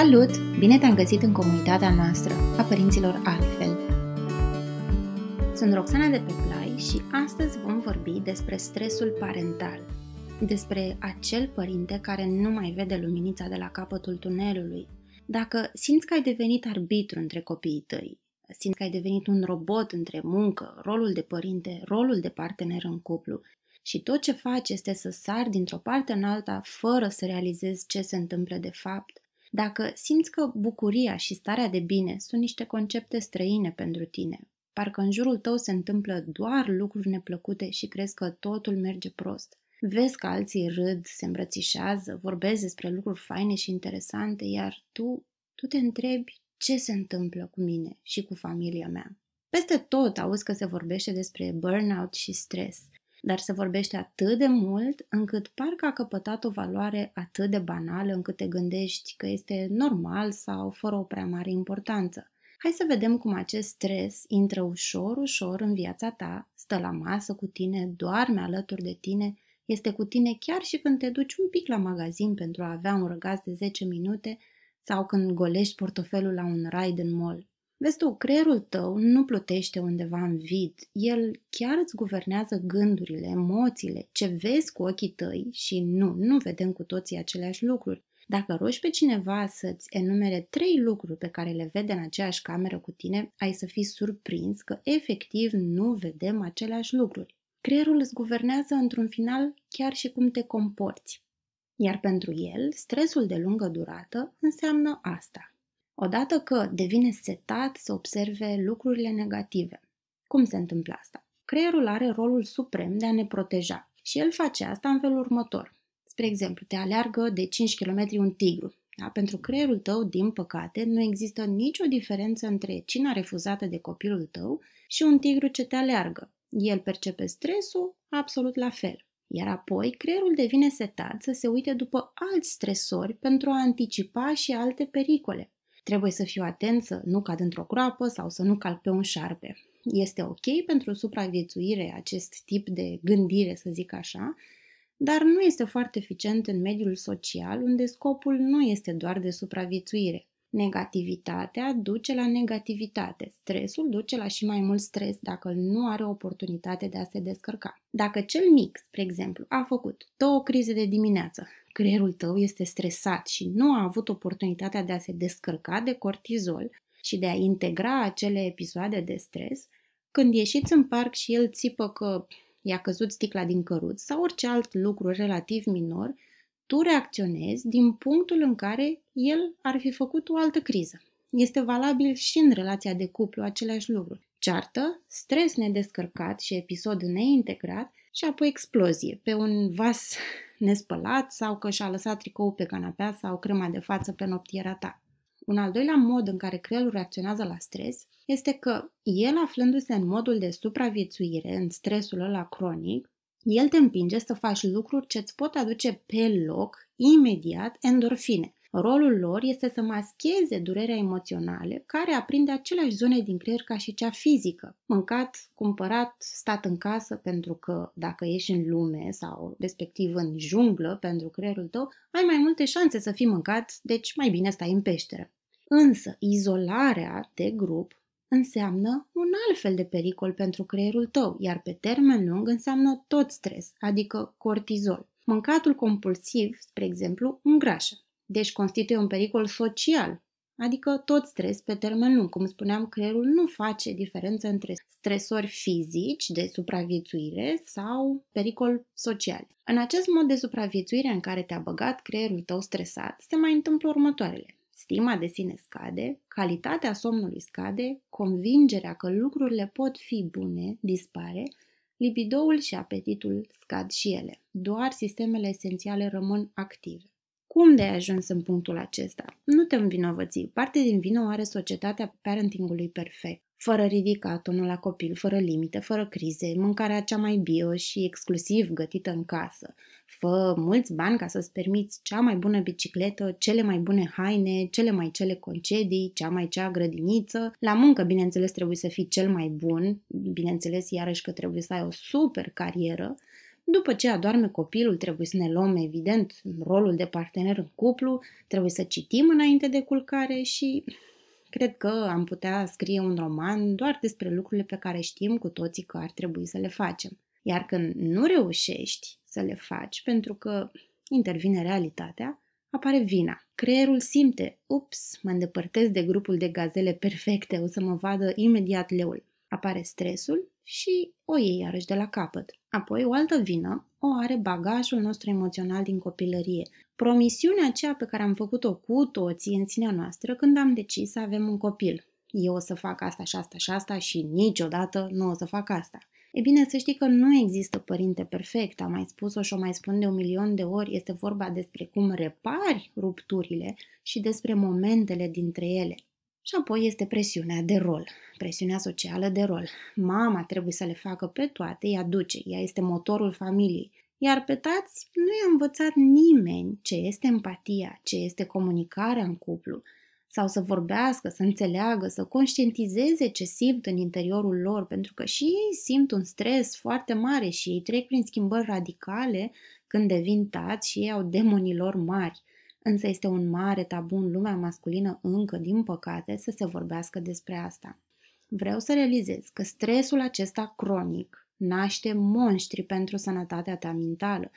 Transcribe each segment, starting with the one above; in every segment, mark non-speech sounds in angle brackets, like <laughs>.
Salut! Bine te-am găsit în comunitatea noastră a părinților altfel. Sunt Roxana de pe Play și astăzi vom vorbi despre stresul parental, despre acel părinte care nu mai vede luminița de la capătul tunelului. Dacă simți că ai devenit arbitru între copiii tăi, simți că ai devenit un robot între muncă, rolul de părinte, rolul de partener în cuplu și tot ce faci este să sari dintr-o parte în alta fără să realizezi ce se întâmplă de fapt, dacă simți că bucuria și starea de bine sunt niște concepte străine pentru tine, parcă în jurul tău se întâmplă doar lucruri neplăcute și crezi că totul merge prost, vezi că alții râd, se îmbrățișează, vorbesc despre lucruri faine și interesante, iar tu, tu te întrebi ce se întâmplă cu mine și cu familia mea. Peste tot auzi că se vorbește despre burnout și stres, dar se vorbește atât de mult încât parcă a căpătat o valoare atât de banală încât te gândești că este normal sau fără o prea mare importanță. Hai să vedem cum acest stres intră ușor, ușor în viața ta, stă la masă cu tine, doarme alături de tine, este cu tine chiar și când te duci un pic la magazin pentru a avea un răgaz de 10 minute sau când golești portofelul la un ride în mall. Vezi tu, creierul tău nu plutește undeva în vid, el chiar îți guvernează gândurile, emoțiile, ce vezi cu ochii tăi și nu, nu vedem cu toții aceleași lucruri. Dacă rogi pe cineva să-ți enumere trei lucruri pe care le vede în aceeași cameră cu tine, ai să fii surprins că efectiv nu vedem aceleași lucruri. Creierul îți guvernează într-un final chiar și cum te comporți. Iar pentru el, stresul de lungă durată înseamnă asta. Odată că devine setat să observe lucrurile negative. Cum se întâmplă asta? Creierul are rolul suprem de a ne proteja și el face asta în felul următor. Spre exemplu, te aleargă de 5 km un tigru. Da? Pentru creierul tău, din păcate, nu există nicio diferență între cina refuzată de copilul tău și un tigru ce te aleargă. El percepe stresul absolut la fel. Iar apoi, creierul devine setat să se uite după alți stresori pentru a anticipa și alte pericole. Trebuie să fiu atent să nu cad într-o groapă sau să nu calc pe un șarpe. Este ok pentru supraviețuire acest tip de gândire, să zic așa, dar nu este foarte eficient în mediul social, unde scopul nu este doar de supraviețuire. Negativitatea duce la negativitate, stresul duce la și mai mult stres dacă nu are oportunitate de a se descărca. Dacă cel mic, spre exemplu, a făcut două crize de dimineață, creierul tău este stresat și nu a avut oportunitatea de a se descărca de cortizol și de a integra acele episoade de stres, când ieșiți în parc și el țipă că i-a căzut sticla din căruț sau orice alt lucru relativ minor, tu reacționezi din punctul în care el ar fi făcut o altă criză. Este valabil și în relația de cuplu aceleași lucruri. Ceartă, stres nedescărcat și episod neintegrat și apoi explozie pe un vas <laughs> nespălat sau că și-a lăsat tricou pe canapea sau crema de față pe noptiera ta. Un al doilea mod în care creierul reacționează la stres este că el aflându-se în modul de supraviețuire, în stresul ăla cronic, el te împinge să faci lucruri ce îți pot aduce pe loc, imediat, endorfine. Rolul lor este să mascheze durerea emoțională care aprinde aceleași zone din creier ca și cea fizică. Mâncat, cumpărat, stat în casă pentru că dacă ești în lume sau respectiv în junglă pentru creierul tău, ai mai multe șanse să fii mâncat, deci mai bine stai în peșteră. Însă, izolarea de grup înseamnă un alt fel de pericol pentru creierul tău, iar pe termen lung înseamnă tot stres, adică cortizol. Mâncatul compulsiv, spre exemplu, îngrașă, deci constituie un pericol social, adică tot stres pe termen lung. Cum spuneam, creierul nu face diferență între stresori fizici de supraviețuire sau pericol social. În acest mod de supraviețuire în care te-a băgat creierul tău stresat, se mai întâmplă următoarele. Stima de sine scade, calitatea somnului scade, convingerea că lucrurile pot fi bune dispare, libidoul și apetitul scad și ele. Doar sistemele esențiale rămân active. Cum de ai ajuns în punctul acesta? Nu te învinovăți. Parte din vină o are societatea parentingului perfect. Fără ridica tonul la copil, fără limite, fără crize, mâncarea cea mai bio și exclusiv gătită în casă. Fă mulți bani ca să-ți permiți cea mai bună bicicletă, cele mai bune haine, cele mai cele concedii, cea mai cea grădiniță. La muncă, bineînțeles, trebuie să fii cel mai bun, bineînțeles, iarăși că trebuie să ai o super carieră, După ce adorme copilul, trebuie să ne luăm, evident, rolul de partener în cuplu, trebuie să citim înainte de culcare și cred că am putea scrie un roman doar despre lucrurile pe care știm cu toții că ar trebui să le facem. Iar când nu reușești să le faci pentru că intervine realitatea, apare vina. Creierul simte, ups, mă îndepărtez de grupul de gazele perfecte, o să mă vadă imediat leul. Apare stresul și o iei iarăși de la capăt. Apoi, o altă vină o are bagajul nostru emoțional din copilărie. Promisiunea aceea pe care am făcut-o cu toții în sinea noastră când am decis să avem un copil. Eu o să fac asta și asta și asta și niciodată nu o să fac asta. E bine să știi că nu există părinte perfect, am mai spus-o și o mai spun de un milion de ori, este vorba despre cum repari rupturile și despre momentele dintre ele. Și apoi este presiunea de rol, presiunea socială de rol. Mama trebuie să le facă pe toate, ea duce, ea este motorul familiei. Iar pe tați nu i-a învățat nimeni ce este empatia, ce este comunicarea în cuplu, sau să vorbească, să înțeleagă, să conștientizeze ce simt în interiorul lor, pentru că și ei simt un stres foarte mare și ei trec prin schimbări radicale când devin tați și ei au demonii lor mari. Însă este un mare tabu în lumea masculină încă, din păcate, să se vorbească despre asta. Vreau să realizez că stresul acesta cronic naște monștri pentru sănătatea ta mentală,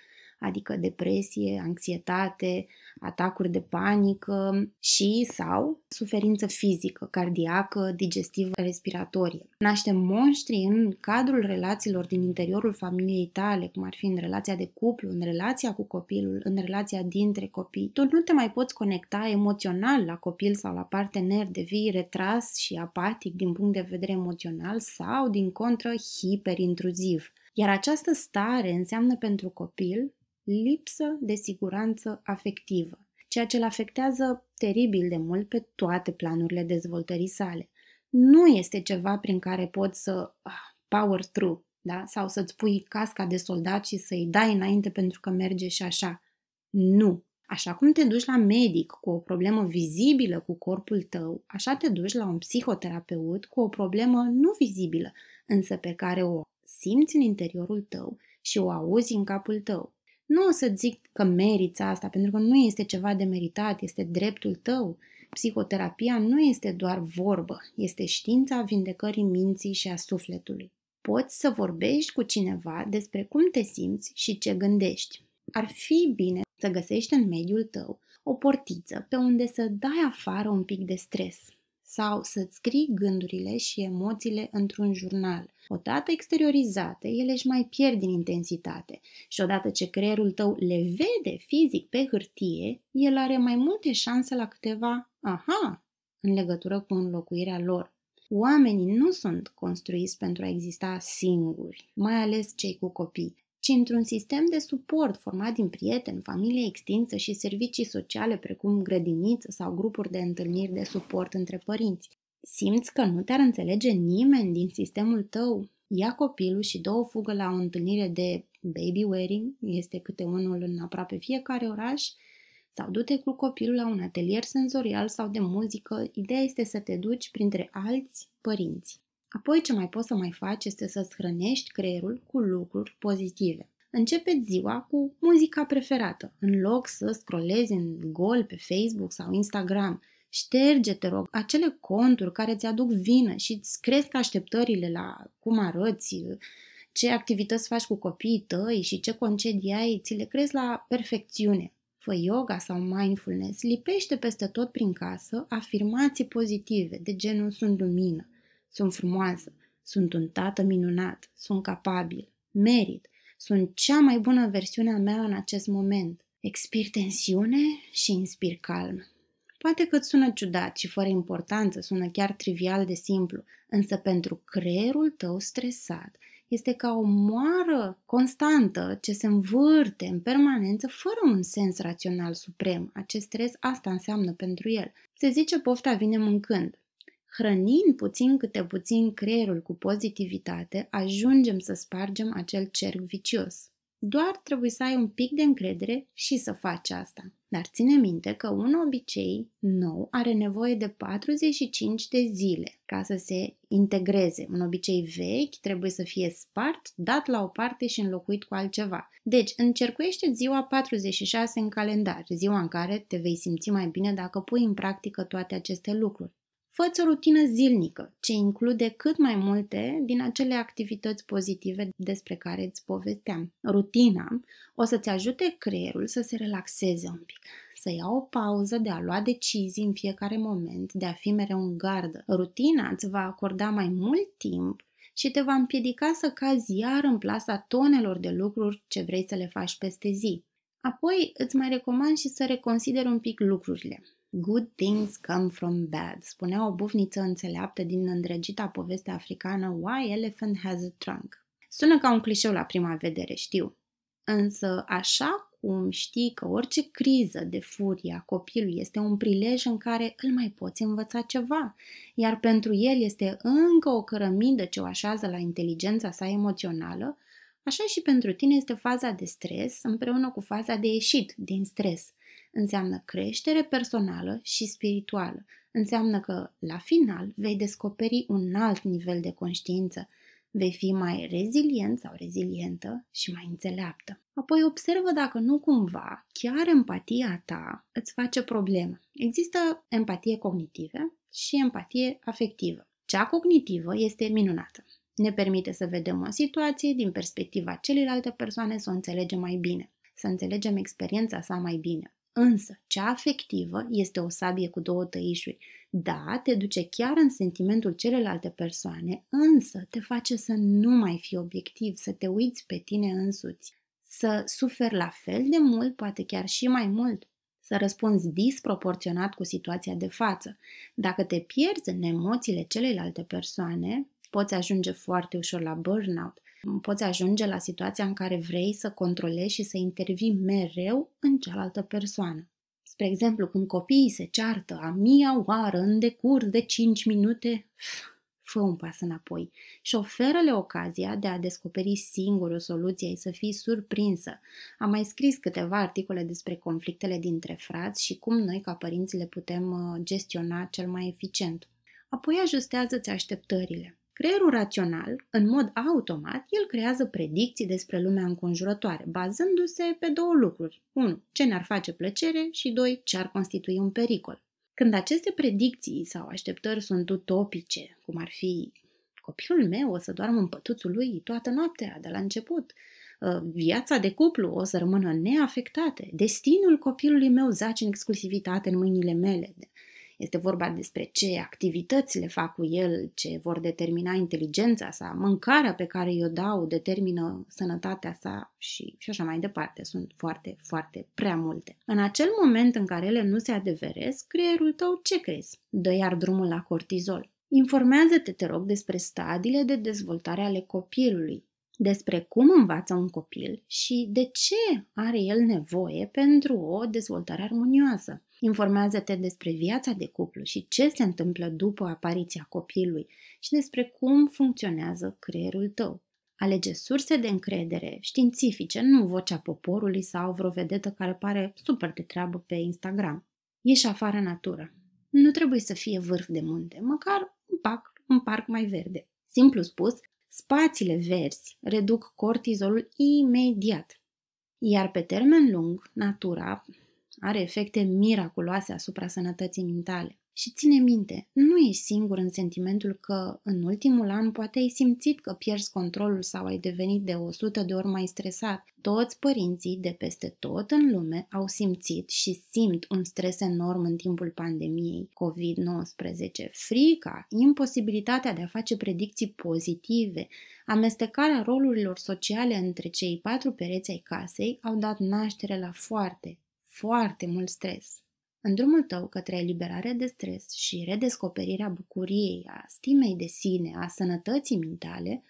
adică depresie, anxietate, atacuri de panică și sau suferință fizică, cardiacă, digestivă, respiratorie. Naștem monștri în cadrul relațiilor din interiorul familiei tale, cum ar fi în relația de cuplu, în relația cu copilul, în relația dintre copii. Tu nu te mai poți conecta emoțional la copil sau la partener, devii retras și apatic din punct de vedere emoțional sau, din contră, hiperintruziv. Iar această stare înseamnă pentru copil lipsă de siguranță afectivă, ceea ce îl afectează teribil de mult pe toate planurile dezvoltării sale. Nu este ceva prin care poți să ah, power through, da? sau să-ți pui casca de soldat și să-i dai înainte pentru că merge și așa. Nu. Așa cum te duci la medic cu o problemă vizibilă cu corpul tău, așa te duci la un psihoterapeut cu o problemă nu vizibilă, însă pe care o simți în interiorul tău și o auzi în capul tău. Nu o să zic că meriți asta, pentru că nu este ceva de meritat, este dreptul tău. Psihoterapia nu este doar vorbă, este știința vindecării minții și a sufletului. Poți să vorbești cu cineva despre cum te simți și ce gândești. Ar fi bine să găsești în mediul tău o portiță pe unde să dai afară un pic de stres sau să-ți scrii gândurile și emoțiile într-un jurnal. Odată exteriorizate, ele își mai pierd din intensitate și odată ce creierul tău le vede fizic pe hârtie, el are mai multe șanse la câteva aha în legătură cu înlocuirea lor. Oamenii nu sunt construiți pentru a exista singuri, mai ales cei cu copii, ci într-un sistem de suport format din prieteni, familie extinsă și servicii sociale precum grădiniță sau grupuri de întâlniri de suport între părinți. Simți că nu te-ar înțelege nimeni din sistemul tău? Ia copilul și dă o fugă la o întâlnire de baby wearing, este câte unul în aproape fiecare oraș, sau du-te cu copilul la un atelier senzorial sau de muzică. Ideea este să te duci printre alți părinți. Apoi ce mai poți să mai faci este să-ți hrănești creierul cu lucruri pozitive. Începe ziua cu muzica preferată, în loc să scrollezi în gol pe Facebook sau Instagram. Șterge, te rog, acele conturi care îți aduc vină și îți cresc așteptările la cum arăți, ce activități faci cu copiii tăi și ce concedii ai, ți le crezi la perfecțiune. Fă yoga sau mindfulness, lipește peste tot prin casă afirmații pozitive, de genul sunt lumină, sunt frumoasă, sunt un tată minunat, sunt capabil, merit, sunt cea mai bună versiune a mea în acest moment. Expir tensiune și inspir calm. Poate că îți sună ciudat și fără importanță, sună chiar trivial de simplu, însă pentru creierul tău stresat este ca o moară constantă ce se învârte în permanență fără un sens rațional suprem. Acest stres asta înseamnă pentru el. Se zice pofta vine mâncând. Hrănind puțin câte puțin creierul cu pozitivitate, ajungem să spargem acel cerc vicios. Doar trebuie să ai un pic de încredere și să faci asta. Dar ține minte că un obicei nou are nevoie de 45 de zile ca să se integreze. Un obicei vechi trebuie să fie spart, dat la o parte și înlocuit cu altceva. Deci, încercuiește ziua 46 în calendar, ziua în care te vei simți mai bine dacă pui în practică toate aceste lucruri. Fă-ți o rutină zilnică, ce include cât mai multe din acele activități pozitive despre care îți povesteam. Rutina o să-ți ajute creierul să se relaxeze un pic, să ia o pauză de a lua decizii în fiecare moment, de a fi mereu în gardă. Rutina îți va acorda mai mult timp și te va împiedica să cazi iar în plasa tonelor de lucruri ce vrei să le faci peste zi. Apoi îți mai recomand și să reconsideri un pic lucrurile. Good things come from bad, spunea o bufniță înțeleaptă din îndrăgita poveste africană Why Elephant Has a Trunk. Sună ca un clișeu la prima vedere, știu. Însă, așa cum știi că orice criză de furie a copilului este un prilej în care îl mai poți învăța ceva, iar pentru el este încă o cărămidă ce o așează la inteligența sa emoțională, așa și pentru tine este faza de stres împreună cu faza de ieșit din stres – înseamnă creștere personală și spirituală. Înseamnă că, la final, vei descoperi un alt nivel de conștiință, vei fi mai rezilient sau rezilientă și mai înțeleaptă. Apoi observă dacă nu cumva chiar empatia ta îți face problemă. Există empatie cognitivă și empatie afectivă. Cea cognitivă este minunată. Ne permite să vedem o situație din perspectiva celelalte persoane, să o înțelegem mai bine, să înțelegem experiența sa mai bine. Însă, cea afectivă este o sabie cu două tăișuri. Da, te duce chiar în sentimentul celelalte persoane, însă te face să nu mai fii obiectiv, să te uiți pe tine însuți, să suferi la fel de mult, poate chiar și mai mult, să răspunzi disproporționat cu situația de față. Dacă te pierzi în emoțiile celelalte persoane, poți ajunge foarte ușor la burnout poți ajunge la situația în care vrei să controlezi și să intervii mereu în cealaltă persoană. Spre exemplu, când copiii se ceartă a mia oară în decurs de 5 minute, <sighs> fă un pas înapoi și oferă-le ocazia de a descoperi singur o soluție, să fii surprinsă. Am mai scris câteva articole despre conflictele dintre frați și cum noi, ca părinți, le putem uh, gestiona cel mai eficient. Apoi ajustează-ți așteptările. Creierul rațional, în mod automat, el creează predicții despre lumea înconjurătoare, bazându-se pe două lucruri. 1. Ce ne-ar face plăcere și 2. Ce ar constitui un pericol. Când aceste predicții sau așteptări sunt utopice, cum ar fi copilul meu o să doarmă în pătuțul lui toată noaptea de la început, ă, viața de cuplu o să rămână neafectate, destinul copilului meu zace în exclusivitate în mâinile mele, este vorba despre ce activități le fac cu el, ce vor determina inteligența sa, mâncarea pe care i-o dau determină sănătatea sa și, și așa mai departe. Sunt foarte, foarte prea multe. În acel moment în care ele nu se adeveresc, creierul tău ce crezi? Dă iar drumul la cortizol. Informează-te, te rog, despre stadiile de dezvoltare ale copilului, despre cum învață un copil și de ce are el nevoie pentru o dezvoltare armonioasă. Informează-te despre viața de cuplu și ce se întâmplă după apariția copilului și despre cum funcționează creierul tău. Alege surse de încredere științifice, nu vocea poporului sau vreo vedetă care pare super de treabă pe Instagram. Ieși afară în natură. Nu trebuie să fie vârf de munte, măcar un parc, un parc mai verde. Simplu spus, spațiile verzi reduc cortizolul imediat. Iar pe termen lung, natura, are efecte miraculoase asupra sănătății mentale. Și ține minte, nu ești singur în sentimentul că în ultimul an poate ai simțit că pierzi controlul sau ai devenit de 100 de ori mai stresat. Toți părinții de peste tot în lume au simțit și simt un stres enorm în timpul pandemiei COVID-19. Frica, imposibilitatea de a face predicții pozitive, amestecarea rolurilor sociale între cei patru pereți ai casei au dat naștere la foarte, foarte mult stres. În drumul tău către eliberarea de stres și redescoperirea bucuriei, a stimei de sine, a sănătății mentale,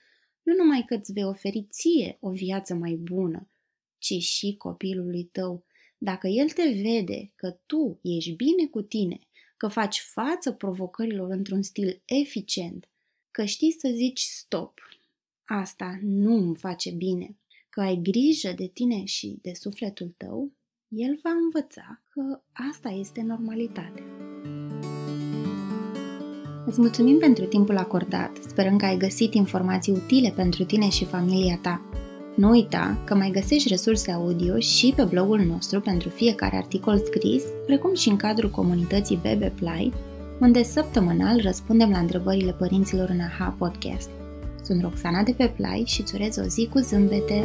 nu numai că îți vei oferi ție o viață mai bună, ci și copilului tău, dacă el te vede că tu ești bine cu tine, că faci față provocărilor într-un stil eficient, că știi să zici stop, asta nu îmi face bine, că ai grijă de tine și de sufletul tău, el va învăța că asta este normalitatea. Îți mulțumim pentru timpul acordat, sperăm că ai găsit informații utile pentru tine și familia ta. Nu uita că mai găsești resurse audio și pe blogul nostru pentru fiecare articol scris, precum și în cadrul comunității Bebe Play, unde săptămânal răspundem la întrebările părinților în AHA Podcast. Sunt Roxana de pe Play și îți urez o zi cu zâmbete!